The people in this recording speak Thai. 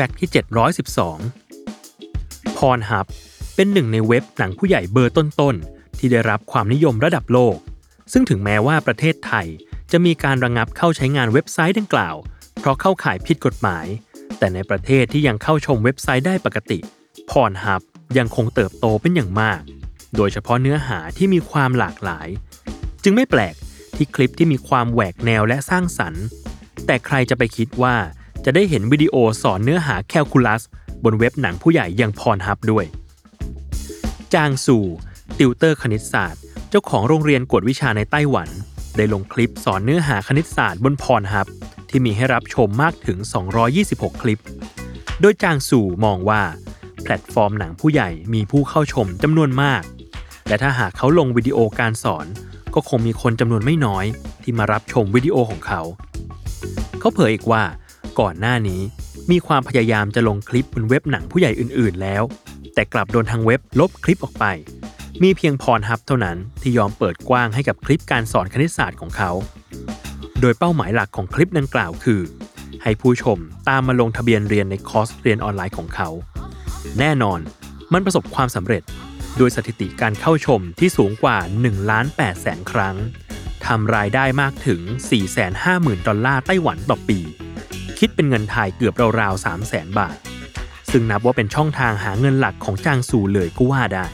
แฟกต์ที่ 712พรฮับเป็นหนึ่งในเว็บหนังผู้ใหญ่เบอร์ต้นๆ ที่ได้รับความนิยมระดับโลก ซึ่งถึงแม้ว่าประเทศไทยจะมีการระงับเข้าใช้งานเว็บไซต์ดังกล่าว เพราะเข้าข่ายผิดกฎหมาย แต่ในประเทศที่ยังเข้าชมเว็บไซต์ได้ปกติพรฮับยังคงเติบโตเป็นอย่างมาก โดยเฉพาะเนื้อหาที่มีความหลากหลาย จึงไม่แปลกที่คลิปที่มีความแหวกแนวและสร้างสรรค์ แต่ใครจะไปคิดว่า จะได้เห็นวิดีโอสอนเนื้อหาแคลคูลัส บนเว็บหนังผู้ใหญ่อย่าง Pornhub ด้วย จางซูติวเตอร์คณิตศาสตร์ เจ้าของโรงเรียนกวดวิชาในไต้หวัน ได้ลงคลิปสอนเนื้อหาคณิตศาสตร์บน Pornhub ที่มีให้รับชมมากถึง 226 คลิป โดยจางซูมองว่า แพลตฟอร์มหนังผู้ใหญ่มีผู้เข้าชมจำนวนมาก และถ้าหากเขาลงวิดีโอการสอน ก็คงมีคนจำนวนไม่น้อย ที่มารับชมวิดีโอของเขา เขาเผยอีกว่า ก่อนหน้านี้ มีความพยายามจะลงคลิปบนเว็บหนังผู้ใหญ่อื่น ๆ แล้ว แต่กลับโดนทางเว็บลบคลิปออกไป มีเพียงพรฮับเท่านั้นที่ยอมเปิดกว้างให้กับคลิปการสอนคณิตศาสตร์ของเขา โดยเป้าหมายหลักของคลิปดังกล่าวคือ ให้ผู้ชมตามมาลงทะเบียนเรียนในคอร์สเรียนออนไลน์ของเขา แน่นอนมันประสบความสำเร็จโดยสถิติการเข้าชมที่สูงกว่า1ล้าน8แสนครั้งทำรายได้มากถึง450,000 ดอลลาร์ไต้หวันต่อปี คิดเป็นเงินไทยเกือบราวๆ3 0 0แสนบาท ซึ่งนับว่าเป็นช่องทางหาเงินหลักของจางซูเลยก็ว่าได้